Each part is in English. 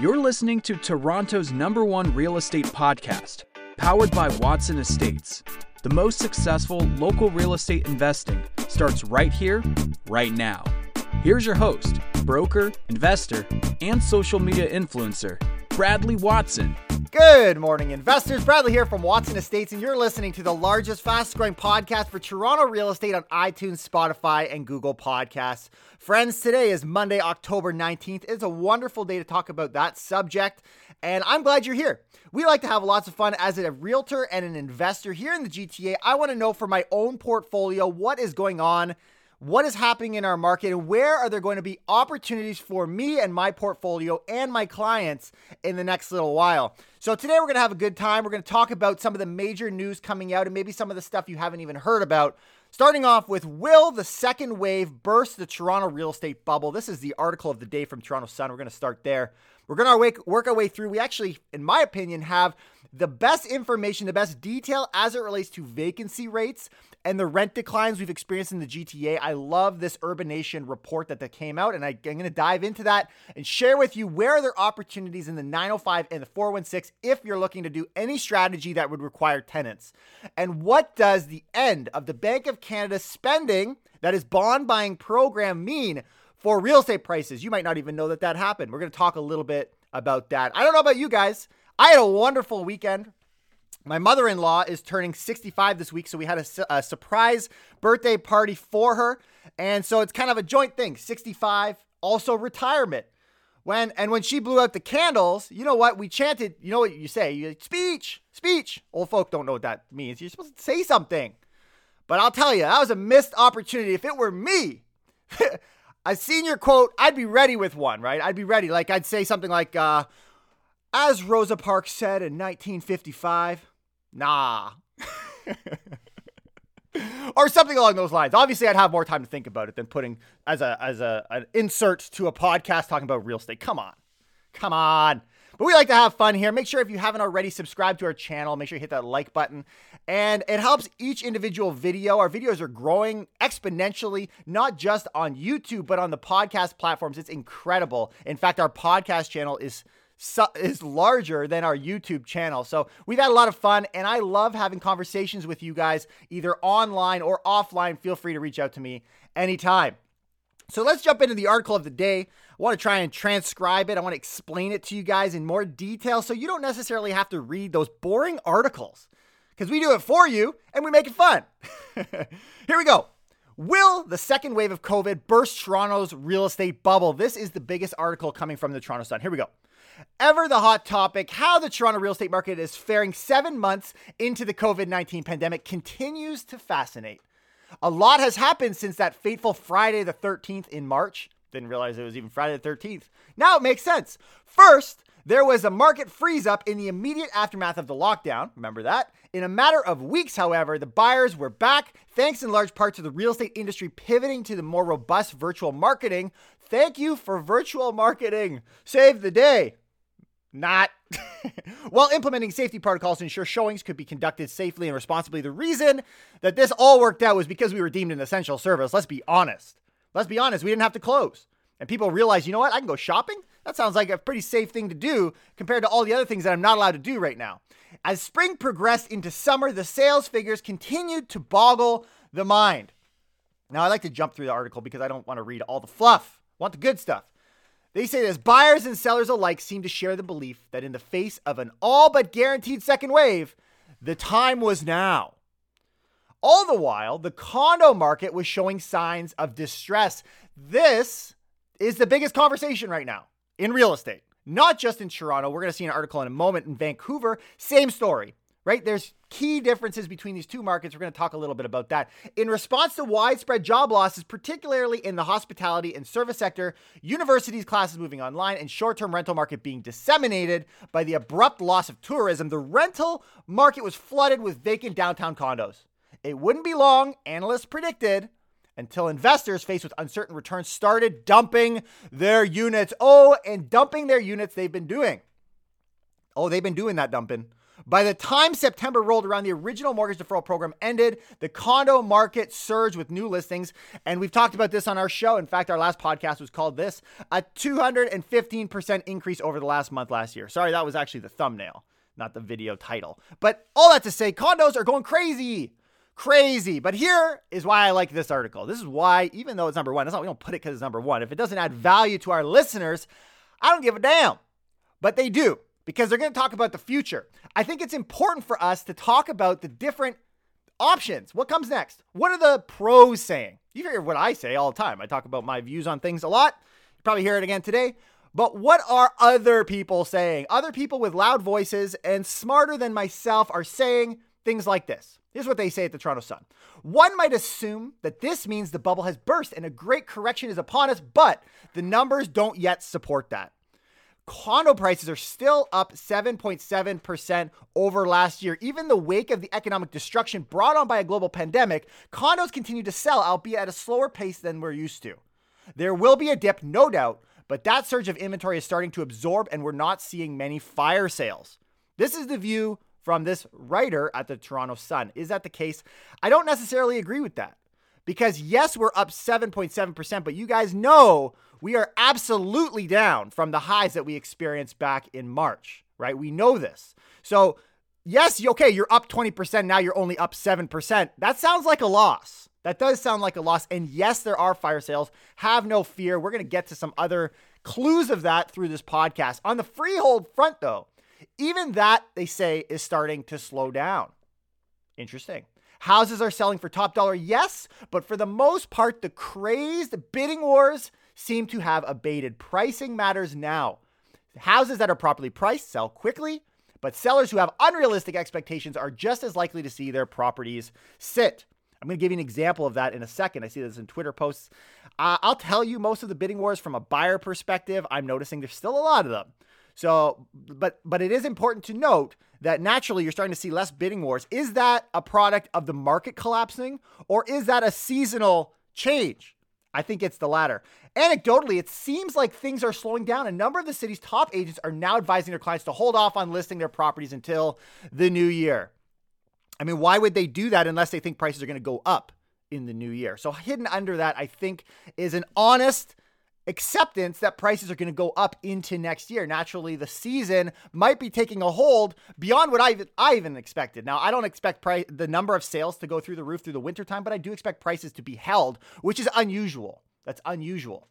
You're listening to Toronto's number one real estate podcast, powered by Watson Estates. The most successful local real estate investing starts right here, right now. Here's your host, broker, investor, and social media influencer, Bradley Watson. Good morning, investors. Bradley here from Watson Estates, and you're listening to the largest, fastest growing podcast for Toronto real estate on iTunes, Spotify, and Google Podcasts. Friends, today is Monday, October 19th. It's a wonderful day to talk about that subject, and I'm glad you're here. We like to have lots of fun as a realtor and an investor here in the GTA. I want to know for my own portfolio what is going on what is happening in our market and where are there going to be opportunities for me and my portfolio and my clients in the next little while. So today we're going to have a good time. We're going to talk about some of the major news coming out and maybe some of the stuff you haven't even heard about. Starting off with Will the second wave burst the Toronto real estate bubble? This is the article of the day from Toronto Sun. We're going to start there. We're going to work our way through. We actually, in my opinion, have the best information, the best detail as it relates to vacancy rates and the rent declines we've experienced in the GTA. I love this Urbanation report that, that came out, and I, am going to dive into that and share with you where are there opportunities in the 905 and the 416 if you're looking to do any strategy that would require tenants. And what does the end of the Bank of Canada spending, that is bond buying program, mean for real estate prices? You might not even know that that happened. We're going to talk a little bit about that. I don't know about you guys. I had a wonderful weekend. My mother in law is turning 65 this week, so we had a, a, surprise birthday party for her. And so it's kind of a joint thing 65, also retirement. When and when she blew out the candles, you know what? We chanted, you know what you say? You speech, speech. Old folk don't know what that means. You're supposed to say something. But I'll tell you, that was a missed opportunity. If it were me, a senior quote, I'd be ready with one, right? I'd be ready. Like I'd say something like, uh, as Rosa Parks said in 1955, nah. or something along those lines. Obviously, I'd have more time to think about it than putting as a as a an insert to a podcast talking about real estate. Come on, come on. But we like to have fun here. Make sure if you haven't already subscribed to our channel, make sure you hit that like button. And it helps each individual video. Our videos are growing exponentially, not just on YouTube, but on the podcast platforms. It's incredible. In fact, our podcast channel is is larger than our YouTube channel. So we've had a lot of fun, and I love having conversations with you guys, either online or offline. Feel free to reach out to me anytime. So let's jump into the article of the day. I want to try and transcribe it. I want to explain it to you guys in more detail so you don't necessarily have to read those boring articles because we do it for you and we make it fun. Here we go. Will the second wave of COVID burst Toronto's real estate bubble? This is the biggest article coming from the Toronto Sun. Here we go ever the hot topic, how the Toronto real estate market is faring seven months into the COVID 19 pandemic continues to fascinate. A lot has happened since that fateful Friday the 13th in March. Didn't realize it was even Friday the 13th. Now it makes sense. First, there was a market freeze up in the immediate aftermath of the lockdown. Remember that? In a matter of weeks, however, the buyers were back, thanks in large part to the real estate industry pivoting to the more robust virtual marketing. Thank you for virtual marketing. Save the day. Not. While implementing safety protocols to ensure showings could be conducted safely and responsibly, the reason that this all worked out was because we were deemed an essential service. Let's be honest. Let's be honest. We didn't have to close. And people realized, you know what? I can go shopping. That sounds like a pretty safe thing to do compared to all the other things that I'm not allowed to do right now. As spring progressed into summer, the sales figures continued to boggle the mind. Now, I like to jump through the article because I don't want to read all the fluff. I want the good stuff. They say this buyers and sellers alike seem to share the belief that in the face of an all but guaranteed second wave, the time was now. All the while, the condo market was showing signs of distress. This is the biggest conversation right now in real estate, not just in Toronto. We're going to see an article in a moment in Vancouver. Same story right? There's key differences between these two markets. We're going to talk a little bit about that. In response to widespread job losses, particularly in the hospitality and service sector, universities' classes moving online, and short term rental market being disseminated by the abrupt loss of tourism, the rental market was flooded with vacant downtown condos. It wouldn't be long, analysts predicted, until investors faced with uncertain returns started dumping their units. Oh, and dumping their units they've been doing. Oh, they've been doing that dumping By the time September rolled around, the original mortgage deferral program ended. The condo market surged with new listings. And we've talked about this on our show. In fact, our last podcast was called this a 215% increase over the last month last year. Sorry, that was actually the thumbnail, not the video title. But all that to say, condos are going crazy. Crazy. But here is why I like this article. This is why, even though it's number one, it's not we don't put it because it's number one. If it doesn't add value to our listeners, I don't give a damn. But they do because they're going to talk about the future. I think it's important for us to talk about the different options. What comes next? What are the pros saying? You hear what I say all the time. I talk about my views on things a lot. You probably hear it again today. But what are other people saying? Other people with loud voices and smarter than myself are saying things like this. Here's what they say at the Toronto Sun. One might assume that this means the bubble has burst and a great correction is upon us, but the numbers don't yet support that condo prices are still up 7.7% over last year. Even the wake of the economic destruction brought on by a global pandemic, condos continue to sell, albeit at a slower pace than we're used to. There will be a dip, no doubt, but that surge of inventory is starting to absorb, and we're not seeing many fire sales. This is the view from this writer at the Toronto Sun. Is that the case? I don't necessarily agree with that. Because yes, we're up 7.7%, but you guys know we are absolutely down from the highs that we experienced back in March, right? We know this. So, yes, okay, you're up 20%. Now you're only up 7%. That sounds like a loss. That does sound like a loss. And yes, there are fire sales. Have no fear. We're going to get to some other clues of that through this podcast. On the freehold front, though, even that they say is starting to slow down. Interesting. Houses are selling for top dollar, yes, but for the most part, the crazed bidding wars seem to have abated. Pricing matters now. Houses that are properly priced sell quickly, but sellers who have unrealistic expectations are just as likely to see their properties sit. I'm going to give you an example of that in a second. I see this in Twitter posts. Uh, I'll tell you most of the bidding wars from a buyer perspective. I'm noticing there's still a lot of them. So, but but it is important to note that naturally you're starting to see less bidding wars. Is that a product of the market collapsing or is that a seasonal change? I think it's the latter. Anecdotally, it seems like things are slowing down. A number of the city's top agents are now advising their clients to hold off on listing their properties until the new year. I mean, why would they do that unless they think prices are going to go up in the new year? So, hidden under that, I think, is an honest acceptance that prices are going to go up into next year. Naturally, the season might be taking a hold beyond what I even, I even expected. Now, I don't expect the number of sales to go through the roof through the wintertime, but I do expect prices to be held, which is unusual. That's unusual.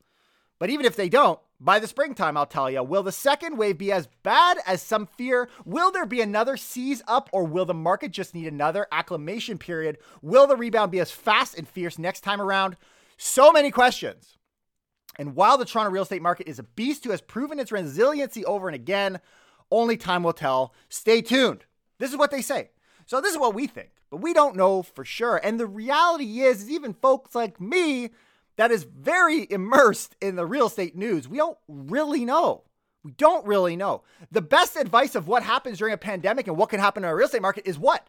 But even if they don't, by the springtime, I'll tell you, will the second wave be as bad as some fear? Will there be another seize up, or will the market just need another acclimation period? Will the rebound be as fast and fierce next time around? So many questions. And while the Toronto real estate market is a beast who has proven its resiliency over and again, only time will tell. Stay tuned. This is what they say. So this is what we think, but we don't know for sure. And the reality is, is even folks like me that is very immersed in the real estate news, we don't really know. We don't really know. The best advice of what happens during a pandemic and what can happen in our real estate market is what?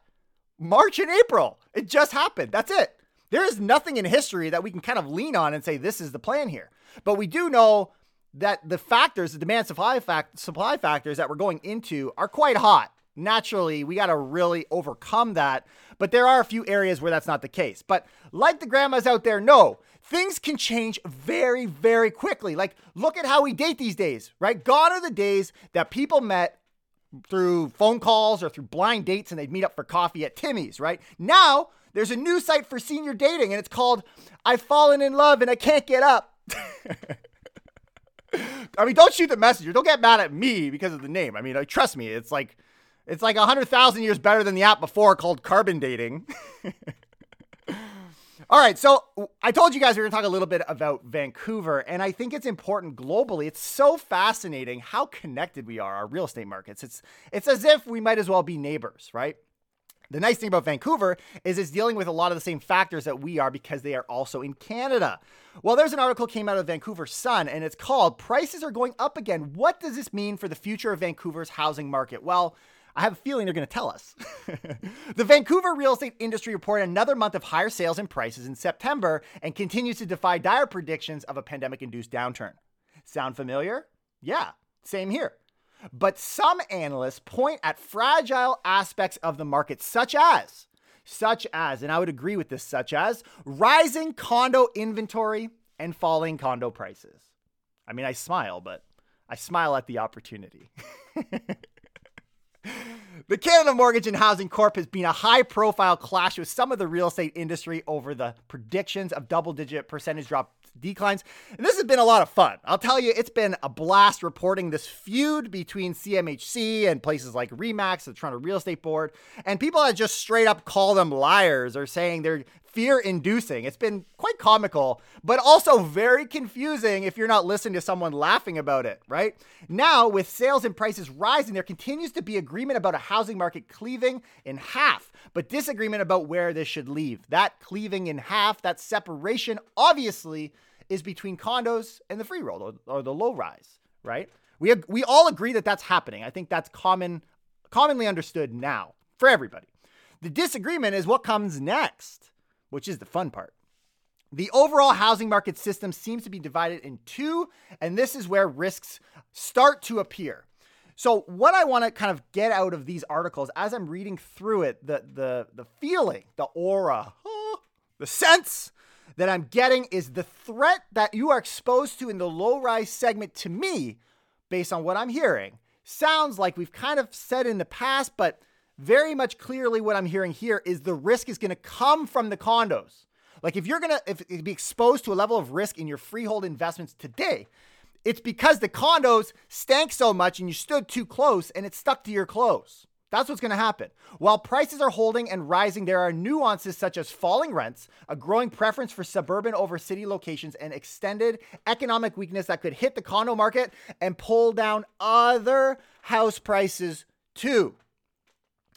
March and April. It just happened. That's it. There is nothing in history that we can kind of lean on and say this is the plan here. But we do know that the factors, the demand supply fact supply factors that we're going into are quite hot. Naturally, we got to really overcome that. But there are a few areas where that's not the case. But like the grandmas out there know, things can change very, very quickly. Like, look at how we date these days, right? Gone are the days that people met through phone calls or through blind dates and they'd meet up for coffee at Timmy's, right? Now, there's a new site for senior dating and it's called I've Fallen in Love and I Can't Get Up. I mean, don't shoot the messenger. Don't get mad at me because of the name. I mean, trust me, it's like it's like a hundred thousand years better than the app before called Carbon Dating. All right, so I told you guys we are going to talk a little bit about Vancouver, and I think it's important globally. It's so fascinating how connected we are, our real estate markets. It's it's as if we might as well be neighbors, right? The nice thing about Vancouver is it's dealing with a lot of the same factors that we are because they are also in Canada. Well, there's an article came out of Vancouver Sun and it's called Prices Are Going Up Again. What does this mean for the future of Vancouver's housing market? Well, I have a feeling they're going to tell us. the Vancouver real estate industry reported another month of higher sales and prices in September and continues to defy dire predictions of a pandemic induced downturn. Sound familiar? Yeah, same here. But some analysts point at fragile aspects of the market, such as, such as, and I would agree with this, such as rising condo inventory and falling condo prices. I mean, I smile, but I smile at the opportunity. The Canada Mortgage and Housing Corp has been a high profile clash with some of the real estate industry over the predictions of double digit percentage drop declines. And this has been a lot of fun. I'll tell you, it's been a blast reporting this feud between CMHC and places like REMAX, the Toronto Real Estate Board, and people that just straight up call them liars or saying they're fear inducing. It's been quite comical, but also very confusing if you're not listening to someone laughing about it, right? Now, with sales and prices rising, there continues to be agreement about a housing market cleaving in half, but disagreement about where this should leave. That cleaving in half, that separation, obviously, is between condos and the freehold or, or the low rise, right? We, have, we all agree that that's happening. I think that's common, commonly understood now for everybody. The disagreement is what comes next which is the fun part. The overall housing market system seems to be divided in two, and this is where risks start to appear. So, what I want to kind of get out of these articles as I'm reading through it, the the the feeling, the aura, the sense that I'm getting is the threat that you are exposed to in the low rise segment to me, based on what I'm hearing, sounds like we've kind of said in the past, but very much clearly what I'm hearing here is the risk is going to come from the condos. Like if you're going to if, be exposed to a level of risk in your freehold investments today, it's because the condos stank so much and you stood too close and it stuck to your clothes. That's what's going to happen. While prices are holding and rising, there are nuances such as falling rents, a growing preference for suburban over city locations, and extended economic weakness that could hit the condo market and pull down other house prices too.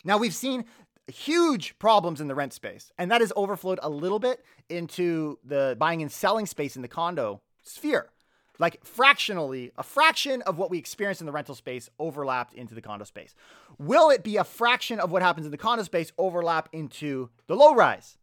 Now, we've seen huge problems in the rent space, and that has overflowed a little bit into the buying and selling space in the condo sphere. Like fractionally, a fraction of what we experienced in the rental space overlapped into the condo space. Will it be a fraction of what happens in the condo space overlap into the low rise?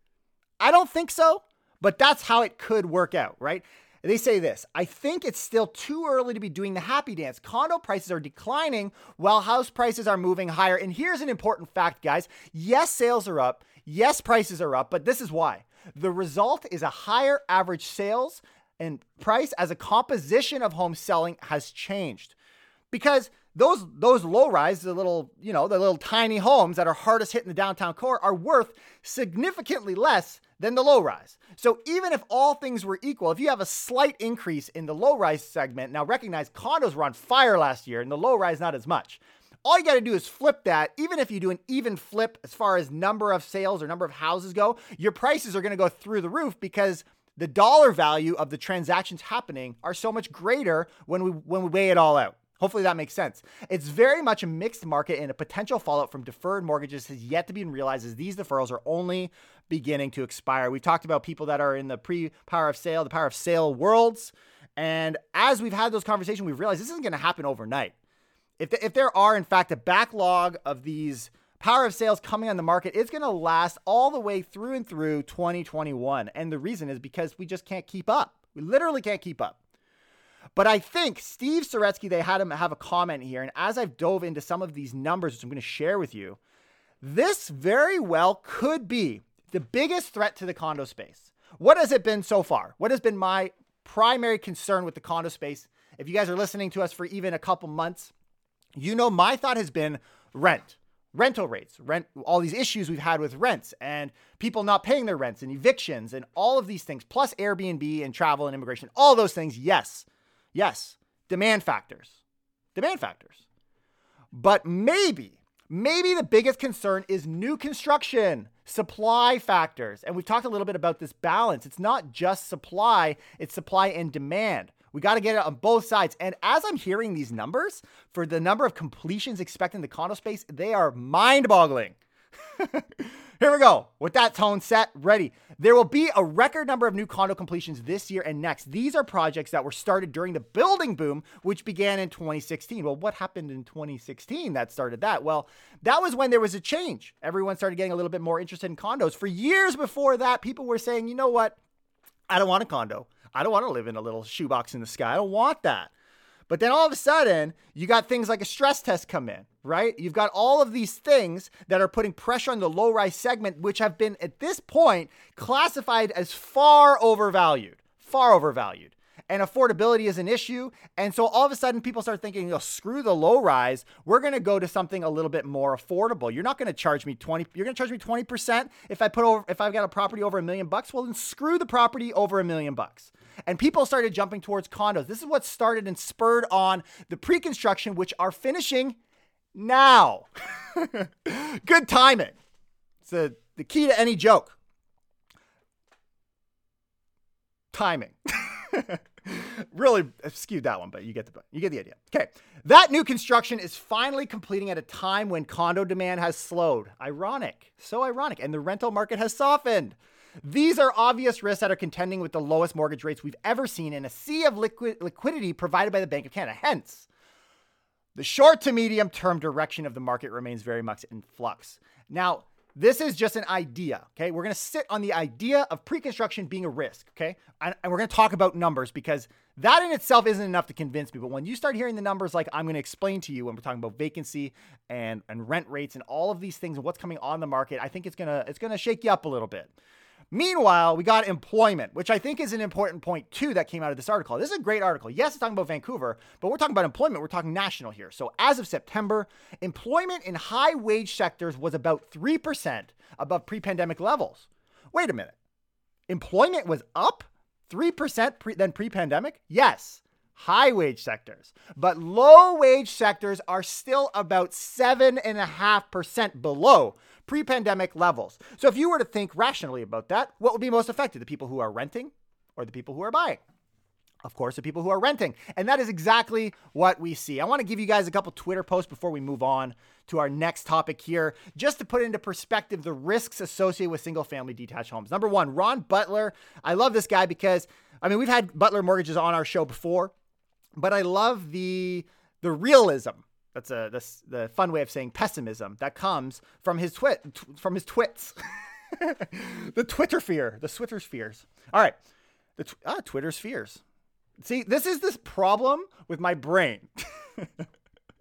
I don't think so, but that's how it could work out, right? They say this I think it's still too early to be doing the happy dance. Condo prices are declining while house prices are moving higher. And here's an important fact, guys. Yes, sales are up. Yes, prices are up, but this is why. The result is a higher average sales and price as a composition of home selling has changed. Because those those low rise, the little, you know, the little tiny homes that are hardest hit in the downtown core are worth significantly less than the low rise. So even if all things were equal, if you have a slight increase in the low rise segment, now recognize condos were on fire last year and the low rise not as much. All you got to do is flip that. Even if you do an even flip as far as number of sales or number of houses go, your prices are going to go through the roof because the dollar value of the transactions happening are so much greater when we when we weigh it all out. Hopefully that makes sense. It's very much a mixed market, and a potential fallout from deferred mortgages has yet to be realized as these deferrals are only beginning to expire. We've talked about people that are in the pre power of sale, the power of sale worlds. And as we've had those conversations, we've realized this isn't going to happen overnight. If, the, if there are, in fact, a backlog of these power of sales coming on the market, it's going to last all the way through and through 2021. And the reason is because we just can't keep up. We literally can't keep up. But I think Steve Saretsky, they had him have a comment here. And as I've dove into some of these numbers, which I'm going to share with you, this very well could be the biggest threat to the condo space. What has it been so far? What has been my primary concern with the condo space? If you guys are listening to us for even a couple months, you know my thought has been rent, rental rates, rent, all these issues we've had with rents and people not paying their rents and evictions and all of these things, plus Airbnb and travel and immigration, all those things. Yes, yes, demand factors, demand factors. But maybe, maybe the biggest concern is new construction supply factors. And we've talked a little bit about this balance. It's not just supply, it's supply and demand. We got to get it on both sides. And as I'm hearing these numbers for the number of completions expected in the condo space, they are mind boggling. Here we go. With that tone set, ready. There will be a record number of new condo completions this year and next. These are projects that were started during the building boom, which began in 2016. Well, what happened in 2016 that started that? Well, that was when there was a change. Everyone started getting a little bit more interested in condos. For years before that, people were saying, you know what? I don't want a condo. I don't want to live in a little shoebox in the sky. I don't want that. But then all of a sudden, you got things like a stress test come in, right? You've got all of these things that are putting pressure on the low rise segment, which have been at this point classified as far overvalued, far overvalued. And affordability is an issue. And so all of a sudden, people start thinking, you know, screw the low rise. We're going to go to something a little bit more affordable. You're not going to charge me 20, you're going to charge me 20% if I put over, if I've got a property over a million bucks. Well, then screw the property over a million bucks and people started jumping towards condos. This is what started and spurred on the pre construction, which are finishing now. Good timing. It's a, the key to any joke. Timing. really skewed that one, but you get the you get the idea. Okay, that new construction is finally completing at a time when condo demand has slowed. Ironic, so ironic, and the rental market has softened. These are obvious risks that are contending with the lowest mortgage rates we've ever seen in a sea of liquid liquidity provided by the Bank of Canada. Hence, the short to medium term direction of the market remains very much in flux. Now, this is just an idea, okay? We're to sit on the idea of pre construction being a risk, okay? And, and we're to talk about numbers because that in itself isn't enough to convince me. But when you start hearing the numbers, like I'm going to explain to you when we're talking about vacancy and, and rent rates and all of these things and what's coming on the market, I think it's to it's to shake you up a little bit. Meanwhile, we got employment, which I think is an important point too that came out of this article. This is a great article. Yes, it's talking about Vancouver, but we're talking about employment. We're talking national here. So as of September, employment in high wage sectors was about 3% above pre pandemic levels. Wait a minute. Employment was up 3% pre- than pre pandemic? Yes high wage sectors, but low wage sectors are still about 7.5% below pre pandemic levels. So if you were to think rationally about that, what would be most affected? The people who are renting or the people who are buying? Of course, the people who are renting. And that is exactly what we see. I want to give you guys a couple Twitter posts before we move on to our next topic here, just to put into perspective the risks associated with single family detached homes. Number one, Ron Butler. I love this guy because, I mean, we've had Butler Mortgages on our show before, but I love the the realism that's a that's the fun way of saying pessimism that comes from his twit from his twits. the Twitter fear, the Twitter fears. All right, the tw- ah, Twitter's fears. See, this is this problem with my brain.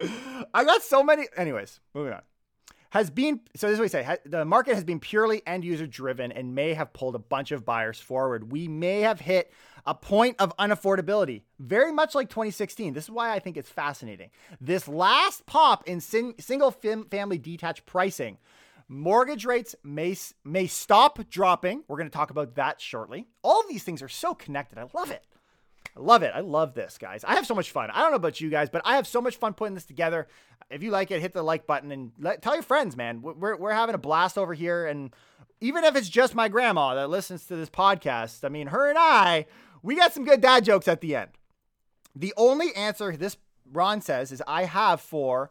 I got so many. Anyways, moving on has been so this is what we say the market has been purely end user driven and may have pulled a bunch of buyers forward. We may have hit a point of unaffordability very much like 2016 this is why i think it's fascinating. This last pop in sing, single family detached pricing mortgage rates may may stop dropping. We're going to talk about that shortly. All of these things are so connected. I love it I love it. I love this, guys. I have so much fun. I don't know about you guys, but I have so much fun putting this together. If you like it, hit the like button and let, tell your friends, man. We're, we're having a blast over here. And even if it's just my grandma that listens to this podcast, I mean, her and I, we got some good dad jokes at the end. The only answer this Ron says is I have for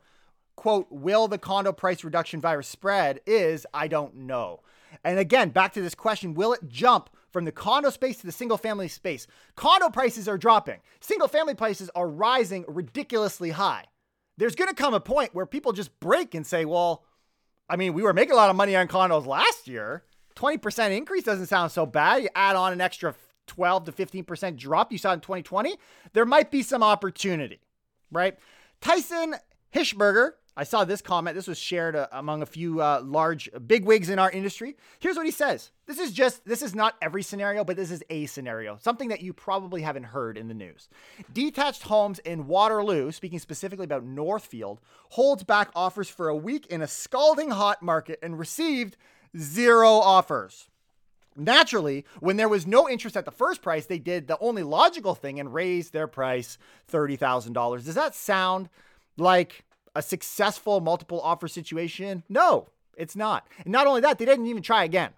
quote, will the condo price reduction virus spread is I don't know. And again, back to this question, will it jump from the condo space to the single family space. Condo prices are dropping, single family prices are rising ridiculously high. There's going to come a point where people just break and say, well, I mean, we were making a lot of money on condos last year. 20% increase doesn't sound so bad. You add on an extra 12 to 15% drop you saw in 2020, there might be some opportunity, right? Tyson Hishberger I saw this comment. This was shared uh, among a few uh, large bigwigs in our industry. Here's what he says. This is just, this is not every scenario, but this is a scenario, something that you probably haven't heard in the news. Detached homes in Waterloo, speaking specifically about Northfield, holds back offers for a week in a scalding hot market and received zero offers. Naturally, when there was no interest at the first price, they did the only logical thing and raised their price $30,000. Does that sound like a successful multiple offer situation? No, it's not. And not only that, they didn't even try again.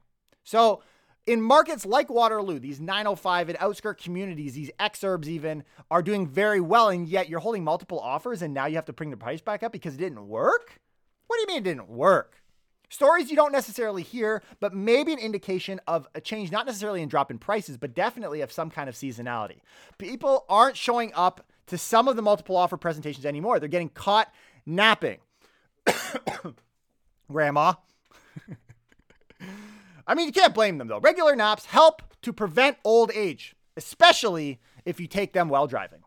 So, in markets like Waterloo, these 905 and outskirt communities, these exurbs even are doing very well, and yet you're holding multiple offers, and now you have to bring the price back up because it didn't work? What do you mean it didn't work? Stories you don't necessarily hear, but maybe an indication of a change, not necessarily in drop in prices, but definitely of some kind of seasonality. People aren't showing up to some of the multiple offer presentations anymore. They're getting caught napping. Grandma. I mean, you can't blame them though. Regular naps help to prevent old age, especially if you take them while driving.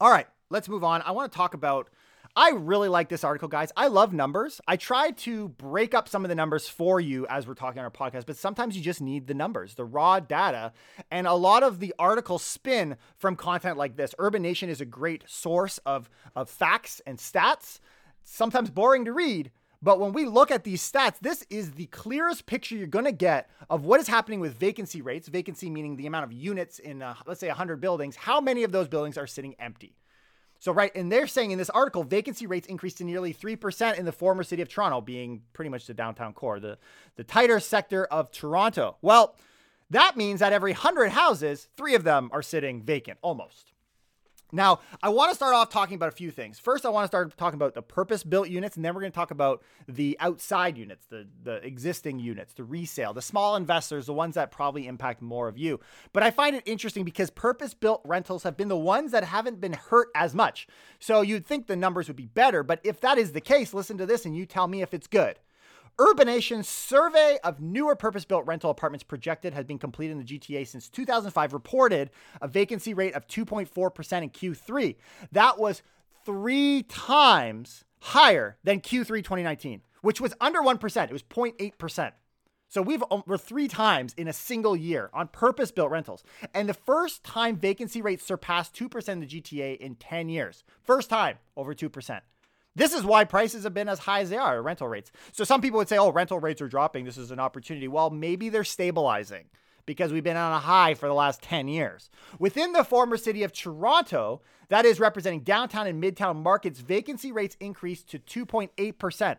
All right, let's move on. I want to talk about. I really like this article, guys. I love numbers. I try to break up some of the numbers for you as we're talking on our podcast, but sometimes you just need the numbers, the raw data. And a lot of the articles spin from content like this. Urbanation is a great source of, of facts and stats, sometimes boring to read, but when we look at these stats, this is the clearest picture you're going to get of what is happening with vacancy rates. Vacancy meaning the amount of units in, uh, let's say, 100 buildings. How many of those buildings are sitting empty? So, right, and they're saying in this article, vacancy rates increased to nearly 3% in the former city of Toronto, being pretty much the downtown core, the, the tighter sector of Toronto. Well, that means that every 100 houses, three of them are sitting vacant, almost. Now, I want to start off talking about a few things. First, I want to start talking about the purpose built units, and then we're going to talk about the outside units, the, the existing units, the resale, the small investors, the ones that probably impact more of you. But I find it interesting because purpose built rentals have been the ones that haven't been hurt as much. So you'd think the numbers would be better, but if that is the case, listen to this and you tell me if it's good. Urbanation survey of newer purpose built rental apartments projected has been completed in the GTA since 2005, reported a vacancy rate of 2.4% in Q3. That was three times higher than Q3 2019, which was under 1%. It was 0.8%. So we've um, we're three times in a single year on purpose built rentals. And the first time vacancy rates surpassed 2% in the GTA in 10 years. First time over 2%. This is why prices have been as high as they are, rental rates. So some people would say, oh, rental rates are dropping. This is an opportunity. Well, maybe they're stabilizing because we've been on a high for the last 10 years. Within the former city of Toronto, that is representing downtown and midtown markets, vacancy rates increased to 2.8%.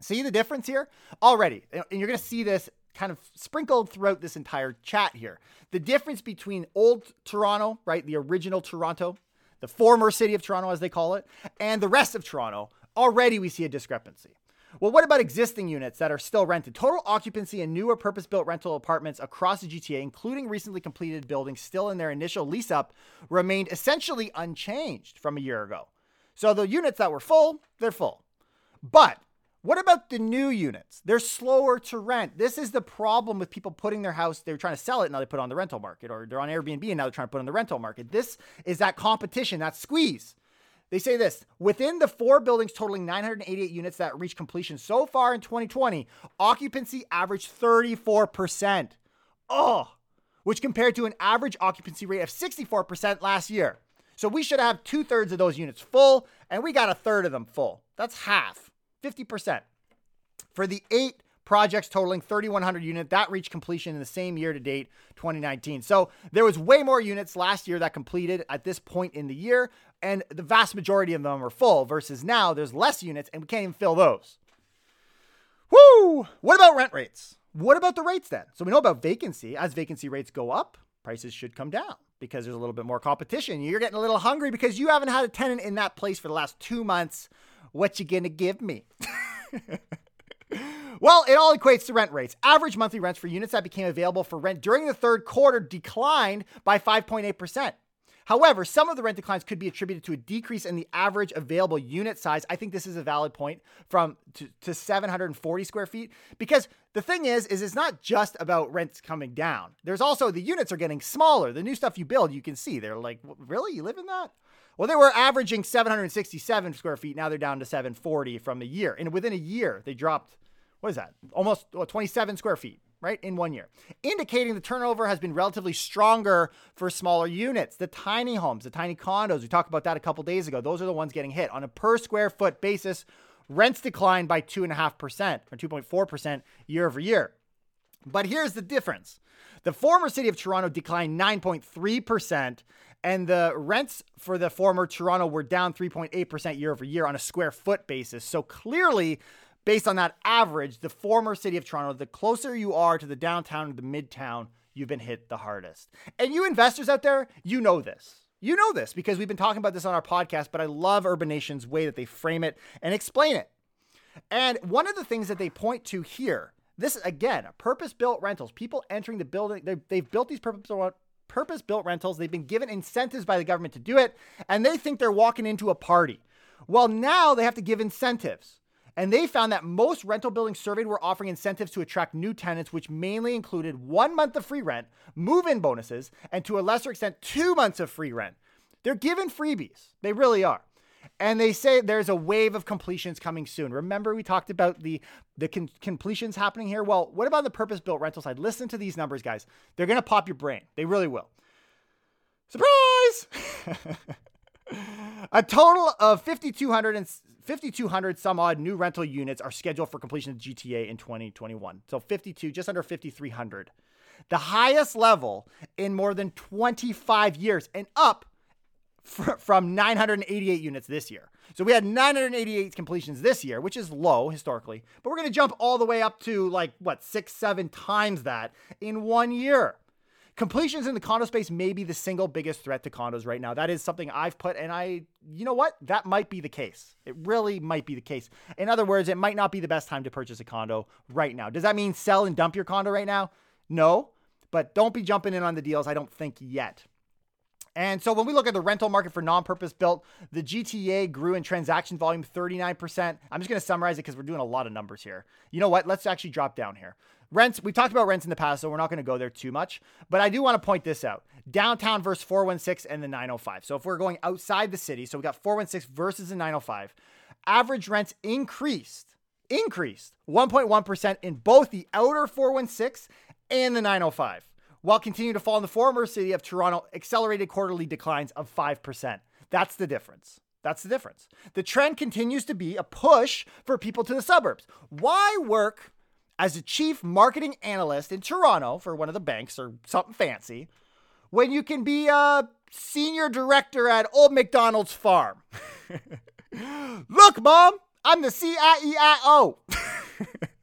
See the difference here? Already. And you're going to see this kind of sprinkled throughout this entire chat here. The difference between old Toronto, right, the original Toronto, the former city of Toronto, as they call it, and the rest of Toronto, already we see a discrepancy. Well, what about existing units that are still rented? Total occupancy in newer purpose built rental apartments across the GTA, including recently completed buildings still in their initial lease up, remained essentially unchanged from a year ago. So the units that were full, they're full. But what about the new units? They're slower to rent. This is the problem with people putting their house, they're trying to sell it, now they put it on the rental market, or they're on Airbnb and now they're trying to put it on the rental market. This is that competition, that squeeze. They say this within the four buildings totaling 988 units that reached completion so far in 2020, occupancy averaged 34%. Oh, which compared to an average occupancy rate of 64% last year. So we should have two thirds of those units full, and we got a third of them full. That's half. 50%. For the eight projects totaling 3,100 units, that reached completion in the same year to date, 2019. So there was way more units last year that completed at this point in the year, and the vast majority of them are full, versus now there's less units and we can't even fill those. Woo! What about rent rates? What about the rates then? So we know about vacancy. As vacancy rates go up, prices should come down because there's a little bit more competition. You're getting a little hungry because you haven't had a tenant in that place for the last two months what you gonna give me? well, it all equates to rent rates. Average monthly rents for units that became available for rent during the third quarter declined by 5.8%. However, some of the rent declines could be attributed to a decrease in the average available unit size. I think this is a valid point from to, to 740 square feet because the thing is, is it's not just about rents coming down. There's also the units are getting smaller. The new stuff you build, you can see they're like, really, you live in that? Well, they were averaging 767 square feet. Now they're down to 740 from a year. And within a year, they dropped, what is that? Almost 27 square feet, right? In one year. Indicating the turnover has been relatively stronger for smaller units. The tiny homes, the tiny condos, we talked about that a couple days ago. Those are the ones getting hit. On a per square foot basis, rents declined by 2.5% or 2.4% year over year. But here's the difference. The former city of Toronto declined 9.3%, and the rents for the former Toronto were down 3.8% year over year on a square foot basis. So clearly, based on that average, the former city of Toronto, the closer you are to the downtown or the midtown, you've been hit the hardest. And you investors out there, you know this. You know this because we've been talking about this on our podcast, but I love Urbanation's way that they frame it and explain it. And one of the things that they point to here, this again, purpose built rentals, people entering the building, they've built these purpose purpose built rentals. They've been given incentives by the government to do it, and they think they're walking into a party. Well, now they have to give incentives. And they found that most rental buildings surveyed were offering incentives to attract new tenants, which mainly included one month of free rent, move in bonuses, and to a lesser extent, two months of free rent. They're given freebies. They really are. And they say there's a wave of completions coming soon. Remember, we talked about the the con- completions happening here. Well, what about the purpose-built rental side? Listen to these numbers, guys. They're gonna pop your brain. They really will. Surprise! a total of 5,200 and 5,200 some odd new rental units are scheduled for completion of GTA in 2021. So 52, just under 5,300. The highest level in more than 25 years and up from 988 units this year. So we had 988 completions this year, which is low historically, but we're going to jump all the way up to like what, six, seven times that in one year. Completions in the condo space may be the single biggest threat to condos right now. That is something I've put, and I, you know what? That might be the case. It really might be the case. In other words, it might not be the best time to purchase a condo right now. Does that mean sell and dump your condo right now? No, but don't be jumping in on the deals, I don't think yet. And so when we look at the rental market for non-purpose built, the GTA grew in transaction volume 39%. I'm just going to summarize it because we're doing a lot of numbers here. You know what? Let's actually drop down here. Rents, we've talked about rents in the past, so we're not going to go there too much. But I do want to point this out. Downtown versus 416 and the 905. So if we're going outside the city, so we got 416 versus the 905, average rents increased, increased 1.1% in both the outer 416 and the 905 while continuing to fall in the former city of Toronto, accelerated quarterly declines of 5%. That's the difference. That's the difference. The trend continues to be a push for people to the suburbs. Why work as a chief marketing analyst in Toronto for one of the banks or something fancy when you can be a senior director at Old McDonald's Farm? Look, mom, I'm the CIEIO.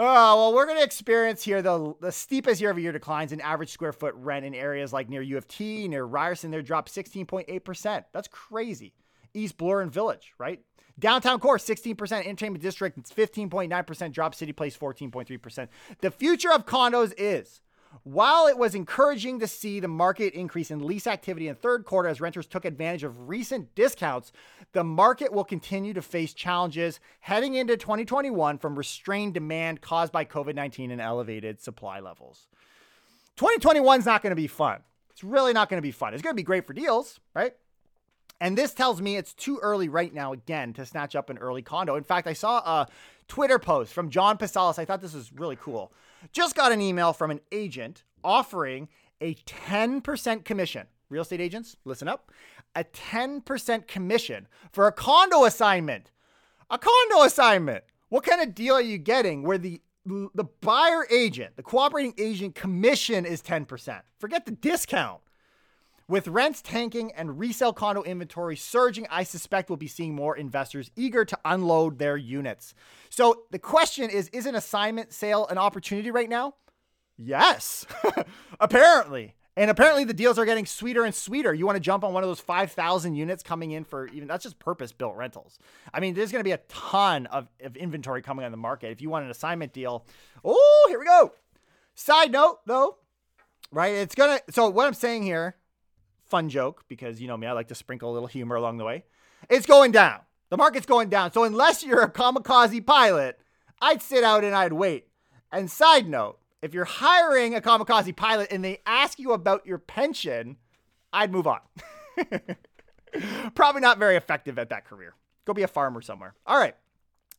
Oh, well, we're going to experience here the, the steepest year over year declines in average square foot rent in areas like near U of T, near Ryerson. They're dropped 16.8%. That's crazy. East Bloor and Village, right? Downtown core, 16%. Entertainment District, it's 15.9%. Drop City Place, 14.3%. The future of condos is while it was encouraging to see the market increase in lease activity in third quarter as renters took advantage of recent discounts, the market will continue to face challenges heading into 2021 from restrained demand caused by COVID-19 and elevated supply levels. 2021 is not going to be fun. It's really not going to be fun. It's going to be great for deals, right? And this tells me it's too early right now, again, to snatch up an early condo. In fact, I saw a Twitter post from John Pasalis. I thought this was really cool. Just got an email from an agent offering a 10% commission. Real estate agents, listen up. A 10% commission for a condo assignment. A condo assignment. What kind of deal are you getting where the the buyer agent, the cooperating agent commission is 10%? Forget the discount. With rents tanking and resale condo inventory surging, I suspect we'll be seeing more investors eager to unload their units. So the question is Is an assignment sale an opportunity right now? Yes, apparently. And apparently the deals are getting sweeter and sweeter. You want to jump on one of those 5,000 units coming in for even that's just purpose built rentals. I mean, there's going to be a ton of, of inventory coming on the market. If you want an assignment deal, oh, here we go. Side note though, right? It's going to, so what I'm saying here fun joke because you know me, I like to sprinkle a little humor along the way. It's going down. The market's going down. So unless you're a kamikaze pilot, I'd sit out and I'd wait. And side note, if you're hiring a kamikaze pilot and they ask you about your pension, I'd move on. Probably not very effective at that career. Go be a farmer somewhere. All right,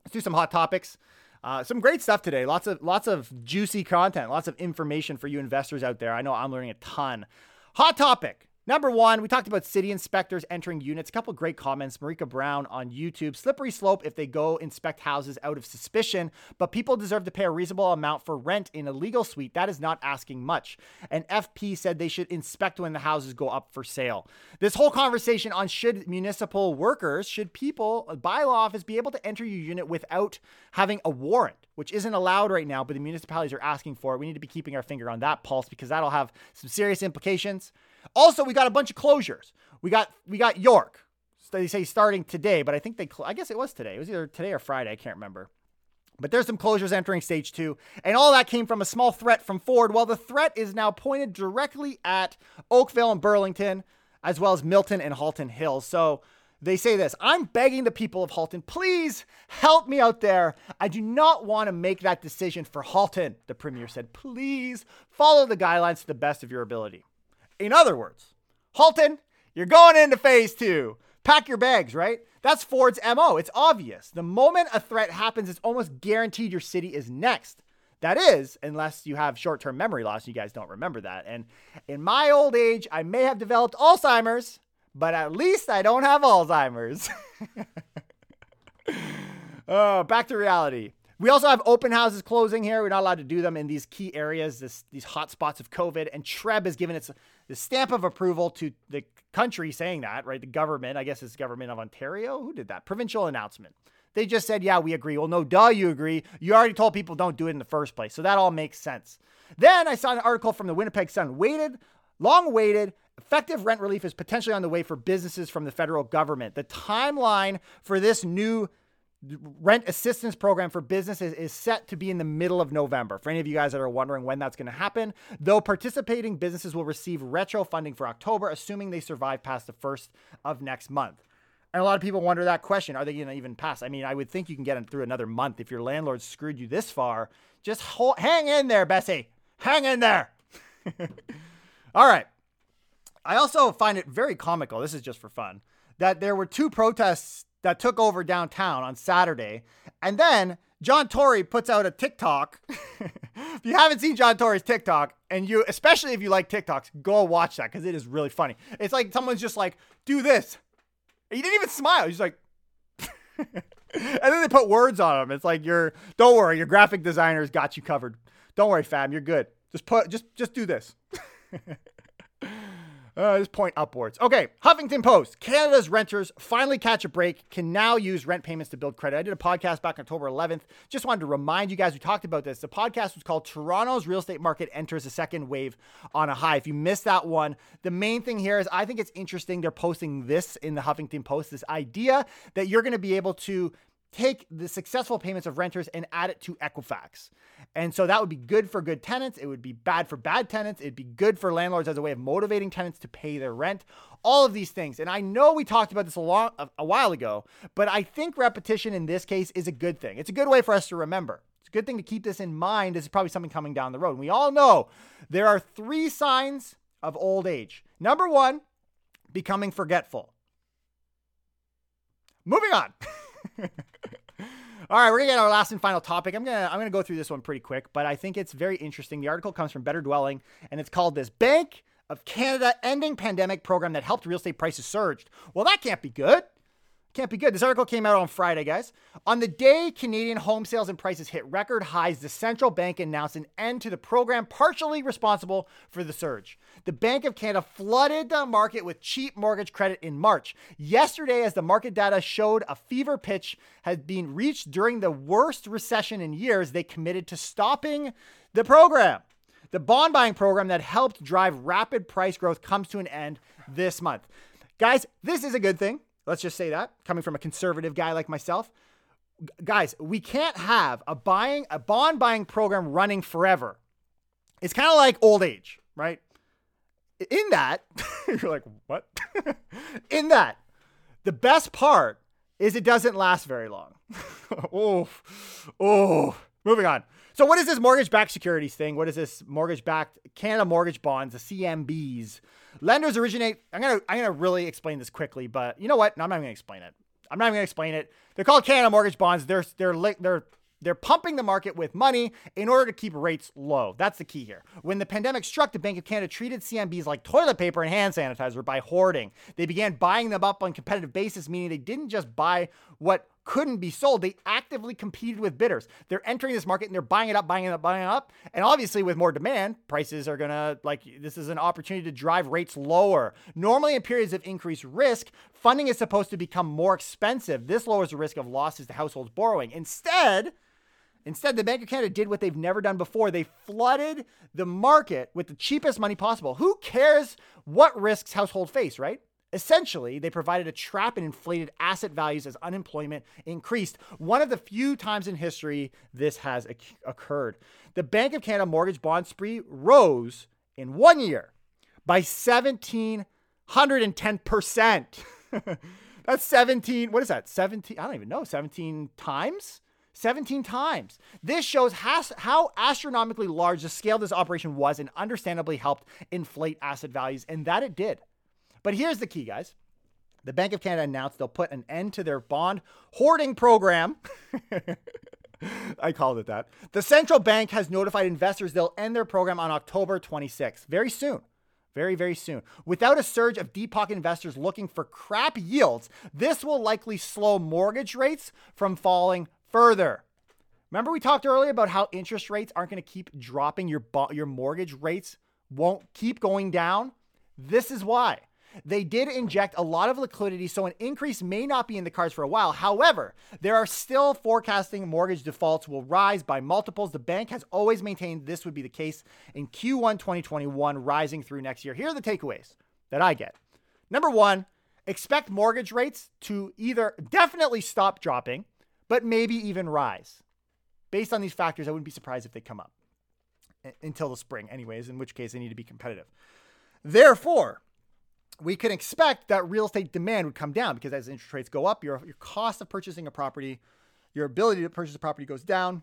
let's do some hot topics. Uh, some great stuff today. Lots of lots of juicy content. Lots of information for you investors out there. I know I'm learning a ton. Hot topic: Number one, we talked about city inspectors entering units. A couple great comments. Marika Brown on YouTube. Slippery slope if they go inspect houses out of suspicion, but people deserve to pay a reasonable amount for rent in a legal suite. That is not asking much. And FP said they should inspect when the houses go up for sale. This whole conversation on should municipal workers, should people, uh, bylaw office, be able to enter your unit without having a warrant, which isn't allowed right now, but the municipalities are asking for it. We need to be keeping our finger on that pulse because that'll have some serious implications. Also, we got a bunch of closures. We got we got York. They say starting today, but I think they cl- I guess it was today. It was either today or Friday. I can't remember. But there's some closures entering stage two, and all that came from a small threat from Ford. Well, the threat is now pointed directly at Oakville and Burlington, as well as Milton and Halton Hills. So they say this I'm begging the people of Halton, please help me out there. I do not want to make that decision for Halton, the premier said. Please follow the guidelines to the best of your ability. In other words, Halton, you're going into phase two. Pack your bags, right? That's Ford's MO. It's obvious. The moment a threat happens, it's almost guaranteed your city is next. That is, unless you have short term memory loss, you guys don't remember that. And in my old age, I may have developed Alzheimer's, but at least I don't have Alzheimer's. uh, back to reality. We also have open houses closing here. We're not allowed to do them in these key areas, this, these hot spots of COVID. And TREB has given its the stamp of approval to the country saying that, right? The government, I guess it's government of Ontario. Who did that? Provincial announcement. They just said, yeah, we agree. Well, no, duh, you agree. You already told people don't do it in the first place. So that all makes sense. Then I saw an article from the Winnipeg Sun. Waited, long waited, effective rent relief is potentially on the way for businesses from the federal government. The timeline for this new rent assistance program for businesses is set to be in the middle of November. For any of you guys that are wondering when that's going to happen, though participating businesses will receive retro funding for October, assuming they survive past the first of next month. And a lot of people wonder that question are they going to even pass? I mean, I would think you can get it through another month if your landlord screwed you this far. Just hold, hang in there, Bessie. Hang in there. All right. I also find it very comical. This is just for fun that there were two protests that took over downtown on Saturday. And then John Tory puts out a TikTok. if you haven't seen John Tory's TikTok, and you, especially if you like TikToks, go watch that because it is really funny. It's like someone's just like, do this, And he didn't even smile. He's like, and then they put words on him. It's like you're, don't worry, your graphic designer's got you covered. Don't worry, fam, you're good. Just put, just, just do this. Uh, just point upwards. Okay, Huffington Post. Canada's renters finally catch a break, can now use rent payments to build credit. I did a podcast back October 11th. Just wanted to remind you guys, we talked about this. The podcast was called Toronto's Real Estate Market Enters a Second Wave on a High. If you missed that one, the main thing here is I think it's interesting they're posting this in the Huffington Post this idea that you're going to be able to take the successful payments of renters and add it to Equifax. And so that would be good for good tenants. It would be bad for bad tenants. It'd be good for landlords as a way of motivating tenants to pay their rent. All of these things. And I know we talked about this a long a while ago, but I think repetition in this case is a good thing. It's a good way for us to remember. It's a good thing to keep this in mind. This is probably something coming down the road. And we all know there are three signs of old age. Number 1, becoming forgetful. Moving on. All right, we're gonna get our last and final topic. I'm gonna I'm gonna go through this one pretty quick, but I think it's very interesting. The article comes from Better Dwelling, and it's called "This Bank of Canada Ending Pandemic Program That Helped Real Estate Prices Surge." Well, that can't be good. Can't be good. This article came out on Friday, guys. On the day Canadian home sales and prices hit record highs, the central bank announced an end to the program, partially responsible for the surge. The Bank of Canada flooded the market with cheap mortgage credit in March. Yesterday, as the market data showed a fever pitch had been reached during the worst recession in years, they committed to stopping the program. The bond buying program that helped drive rapid price growth comes to an end this month. Guys, this is a good thing. Let's just say that coming from a conservative guy like myself. Guys, we can't have a buying a bond buying program running forever. It's kind of like old age, right? In that, you're like, what? In that, the best part is it doesn't last very long. oh, oh, moving on. So, what is this mortgage backed securities thing? What is this mortgage backed Canada mortgage bonds, the CMBs? Lenders originate. I'm gonna I'm gonna really explain this quickly, but you know what? No, I'm not gonna explain it. I'm not even gonna explain it. They're called Canada mortgage bonds. They're they're they're they're pumping the market with money in order to keep rates low. That's the key here. When the pandemic struck, the Bank of Canada treated CMBs like toilet paper and hand sanitizer by hoarding. They began buying them up on competitive basis, meaning they didn't just buy what couldn't be sold. They actively competed with bidders. They're entering this market and they're buying it up, buying it up, buying it up. And obviously, with more demand, prices are to, like, this is an opportunity to drive rates lower. Normally, in periods of increased risk, funding is supposed to become more expensive. This lowers the risk of losses to households borrowing. Instead, Instead, the Bank of Canada did what they've never done before. They flooded the market with the cheapest money possible. Who cares what risks households face, right? Essentially, they provided a trap and inflated asset values as unemployment increased. One of the few times in history this has occurred. The Bank of Canada mortgage bond spree rose in one year by 1710%. That's 17, what is that? 17, I don't even know, 17 times? 17 times. This shows how astronomically large the scale this operation was and understandably helped inflate asset values, and that it did. But here's the key, guys. The Bank of Canada announced they'll put an end to their bond hoarding program. I called it that. The central bank has notified investors they'll end their program on October 26th, very soon. Very, very soon. Without a surge of deep pocket investors looking for crap yields, this will likely slow mortgage rates from falling further. Remember we talked earlier about how interest rates aren't going to keep dropping your your mortgage rates won't keep going down? This is why. They did inject a lot of liquidity, so an increase may not be in the cards for a while. However, there are still forecasting mortgage defaults will rise by multiples. The bank has always maintained this would be the case in Q1 2021, rising through next year. Here are the takeaways that I get. Number one, expect mortgage rates to either definitely stop dropping, but maybe even rise. Based on these factors, I wouldn't be surprised if they come up eh, until the spring, anyways, in which case they need to be competitive. Therefore, we can expect that real estate demand would come down because as interest rates go up, your, your cost of purchasing a property, your ability to purchase a property goes down.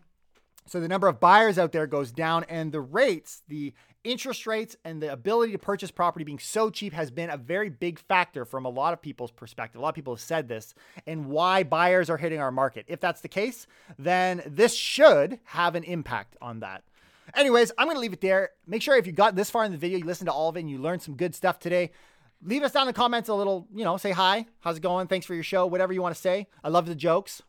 So the number of buyers out there goes down, and the rates, the interest rates, and the ability to purchase property being so cheap has been a very big factor from a lot of people's perspective. A lot of people have said this and why buyers are hitting our market. If that's the case, then this should have an impact on that. Anyways, I'm going to leave it there. Make sure if you got this far in the video, you listened to all of it and you learned some good stuff today leave us down in the comments a little, you know, say hi. How's it going? Thanks for your show. Whatever you want to say. I love the jokes.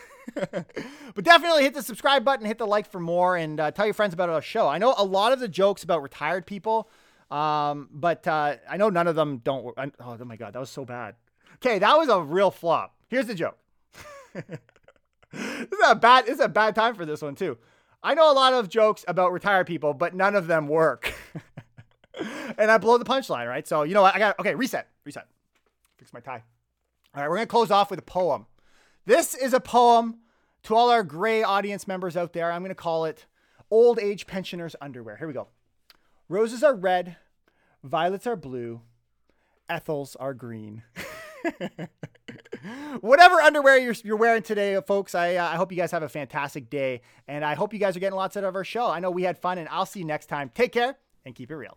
but definitely hit the subscribe button, hit the like for more, and uh, tell your friends about our show. I know a lot of the jokes about retired people, um, but uh, I know none of them don't. I, oh, my God, that was so bad. Okay, that was a real flop. Here's the joke. this is a bad. This is a bad time for this one too. I know a lot of jokes about retired people, but none of them work. And I blow the punchline, right? So, you know what? I got, okay, reset, reset. Fix my tie. All right, we're to close off with a poem. This is a poem to all our gray audience members out there. I'm to call it Old Age Pensioners Underwear. Here we go. Roses are red, violets are blue, Ethels are green. Whatever underwear you're, you're wearing today, folks, I, uh, I hope you guys have a fantastic day. And I hope you guys are getting lots out of our show. I know we had fun, and I'll see you next time. Take care and keep it real.